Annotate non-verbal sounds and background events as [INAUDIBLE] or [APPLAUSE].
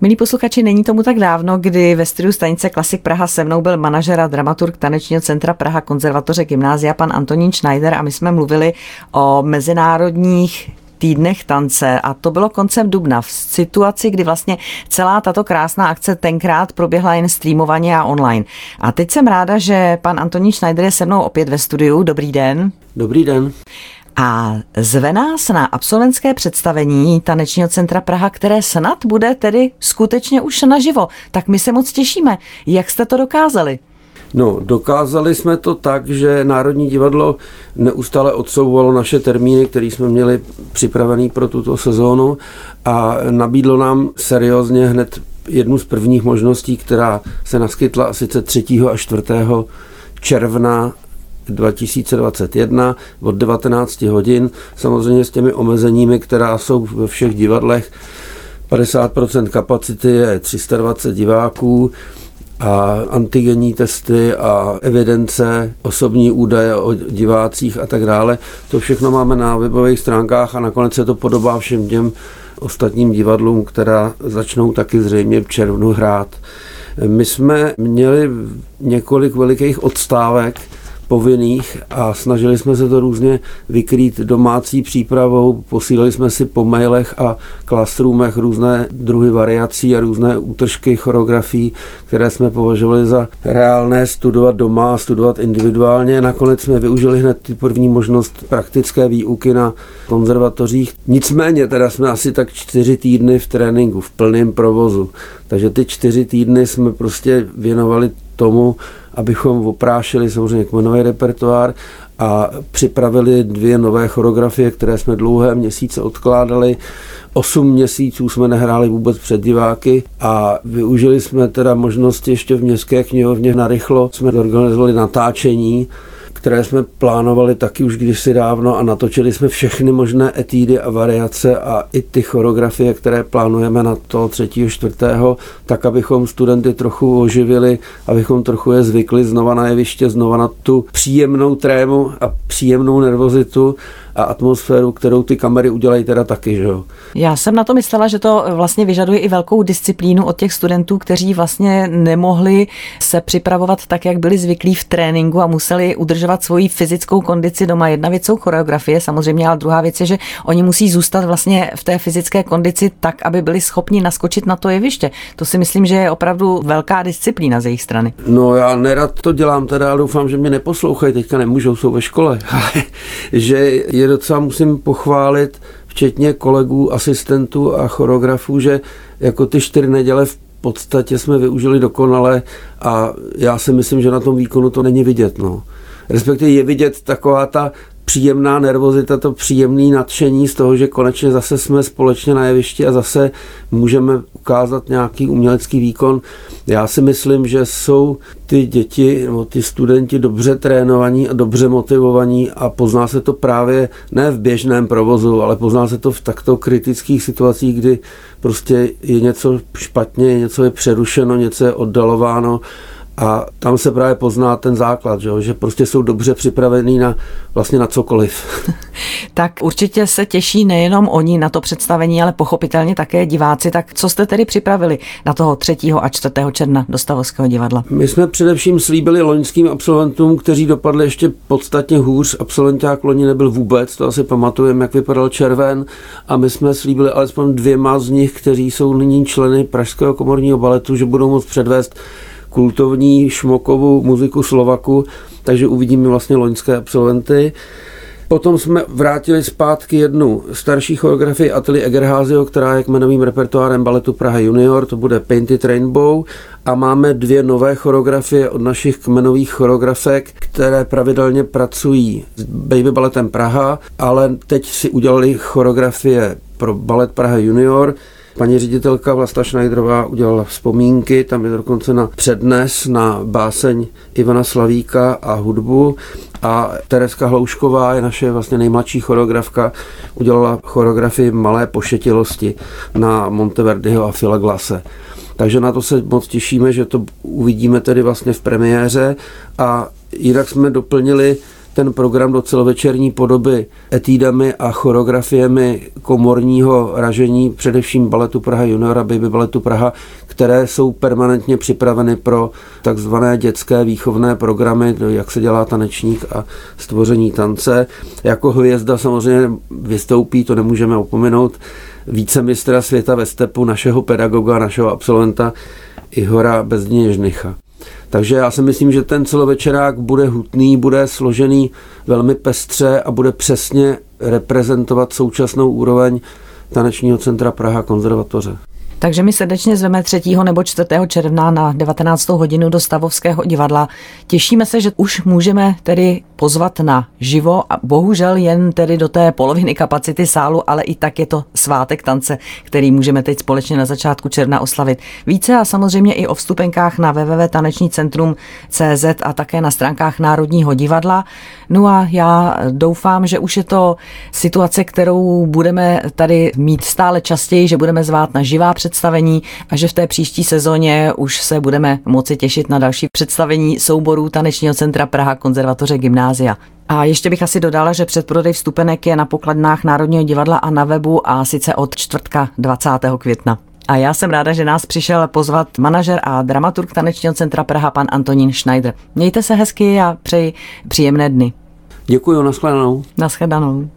Milí posluchači, není tomu tak dávno, kdy ve studiu stanice Klasik Praha se mnou byl manažer a dramaturg Tanečního centra Praha konzervatoře gymnázia pan Antonín Schneider a my jsme mluvili o mezinárodních týdnech tance a to bylo koncem dubna v situaci, kdy vlastně celá tato krásná akce tenkrát proběhla jen streamovaně a online. A teď jsem ráda, že pan Antonín Schneider je se mnou opět ve studiu. Dobrý den. Dobrý den. A zve nás na absolventské představení Tanečního centra Praha, které snad bude tedy skutečně už naživo. Tak my se moc těšíme. Jak jste to dokázali? No, dokázali jsme to tak, že Národní divadlo neustále odsouvalo naše termíny, které jsme měli připravený pro tuto sezónu a nabídlo nám seriózně hned jednu z prvních možností, která se naskytla a sice 3. a 4. června 2021 od 19 hodin, samozřejmě s těmi omezeními, která jsou ve všech divadlech. 50% kapacity je 320 diváků a antigenní testy a evidence, osobní údaje o divácích a tak dále. To všechno máme na webových stránkách a nakonec se to podobá všem těm ostatním divadlům, která začnou taky zřejmě v červnu hrát. My jsme měli několik velikých odstávek, povinných a snažili jsme se to různě vykrýt domácí přípravou, posílali jsme si po mailech a classroomech různé druhy variací a různé útržky choreografií, které jsme považovali za reálné studovat doma a studovat individuálně. Nakonec jsme využili hned ty první možnost praktické výuky na konzervatořích. Nicméně teda jsme asi tak čtyři týdny v tréninku, v plném provozu. Takže ty čtyři týdny jsme prostě věnovali tomu, abychom oprášili samozřejmě kmenový repertoár a připravili dvě nové choreografie, které jsme dlouhé měsíce odkládali. Osm měsíců jsme nehráli vůbec před diváky a využili jsme teda možnosti ještě v městské knihovně narychlo. Jsme organizovali natáčení které jsme plánovali taky už kdysi dávno a natočili jsme všechny možné etídy a variace a i ty choreografie, které plánujeme na to třetího, čtvrtého, tak abychom studenty trochu oživili, abychom trochu je zvykli znova na jeviště, znova na tu příjemnou trému a příjemnou nervozitu a atmosféru, kterou ty kamery udělají teda taky. Že jo? Já jsem na to myslela, že to vlastně vyžaduje i velkou disciplínu od těch studentů, kteří vlastně nemohli se připravovat tak, jak byli zvyklí v tréninku a museli udržovat svoji fyzickou kondici doma. Jedna věc jsou choreografie samozřejmě, ale druhá věc je, že oni musí zůstat vlastně v té fyzické kondici tak, aby byli schopni naskočit na to jeviště. To si myslím, že je opravdu velká disciplína z jejich strany. No já nerad to dělám, teda doufám, že mě neposlouchají, teďka nemůžou, jsou ve škole, [LAUGHS] že je docela musím pochválit, včetně kolegů, asistentů a choreografů, že jako ty čtyři neděle v podstatě jsme využili dokonale a já si myslím, že na tom výkonu to není vidět. No. Respektive je vidět taková ta příjemná nervozita, to příjemné nadšení z toho, že konečně zase jsme společně na jevišti a zase můžeme ukázat nějaký umělecký výkon. Já si myslím, že jsou ty děti nebo ty studenti dobře trénovaní a dobře motivovaní a pozná se to právě ne v běžném provozu, ale pozná se to v takto kritických situacích, kdy prostě je něco špatně, něco je přerušeno, něco je oddalováno a tam se právě pozná ten základ, že, že prostě jsou dobře připravení na vlastně na cokoliv. [LAUGHS] tak určitě se těší nejenom oni na to představení, ale pochopitelně také diváci. Tak co jste tedy připravili na toho 3. a 4. června do Stavovského divadla? My jsme především slíbili loňským absolventům, kteří dopadli ještě podstatně hůř. Absolventák loni nebyl vůbec, to asi pamatujeme, jak vypadal červen. A my jsme slíbili alespoň dvěma z nich, kteří jsou nyní členy Pražského komorního baletu, že budou moct předvést kultovní šmokovou muziku Slovaku, takže uvidíme vlastně loňské absolventy. Potom jsme vrátili zpátky jednu starší choreografii Ateli Egerházio, která je kmenovým repertoárem baletu Praha Junior, to bude Painted Rainbow a máme dvě nové choreografie od našich kmenových choreografek, které pravidelně pracují s Baby Baletem Praha, ale teď si udělali choreografie pro balet Praha Junior, Paní ředitelka Vlasta Schneiderová udělala vzpomínky, tam je dokonce na přednes na báseň Ivana Slavíka a hudbu a Tereska Hloušková je naše vlastně nejmladší choreografka, udělala choreografii Malé pošetilosti na Monteverdiho a Fila Glase. Takže na to se moc těšíme, že to uvidíme tedy vlastně v premiéře a jinak jsme doplnili ten program do celovečerní podoby etídami a choreografiemi komorního ražení, především baletu Praha Juniora, Baby baletu Praha, které jsou permanentně připraveny pro takzvané dětské výchovné programy, jak se dělá tanečník a stvoření tance. Jako hvězda samozřejmě vystoupí, to nemůžeme opomenout, vícemistra světa ve stepu, našeho pedagoga, našeho absolventa Ihora Bezdněžnycha. Takže já si myslím, že ten celovečerák bude hutný, bude složený velmi pestře a bude přesně reprezentovat současnou úroveň tanečního centra Praha konzervatoře. Takže my srdečně zveme 3. nebo 4. června na 19. hodinu do Stavovského divadla. Těšíme se, že už můžeme tedy pozvat na živo a bohužel jen tedy do té poloviny kapacity sálu, ale i tak je to svátek tance, který můžeme teď společně na začátku června oslavit. Více a samozřejmě i o vstupenkách na www.tanečnícentrum.cz a také na stránkách Národního divadla. No a já doufám, že už je to situace, kterou budeme tady mít stále častěji, že budeme zvát na živá představení a že v té příští sezóně už se budeme moci těšit na další představení souborů Tanečního centra Praha konzervatoře gymnázia. A ještě bych asi dodala, že předprodej vstupenek je na pokladnách Národního divadla a na webu a sice od čtvrtka 20. května. A já jsem ráda, že nás přišel pozvat manažer a dramaturg Tanečního centra Praha pan Antonín Schneider. Mějte se hezky a přeji příjemné dny. Děkuji, nashledanou. Nashledanou.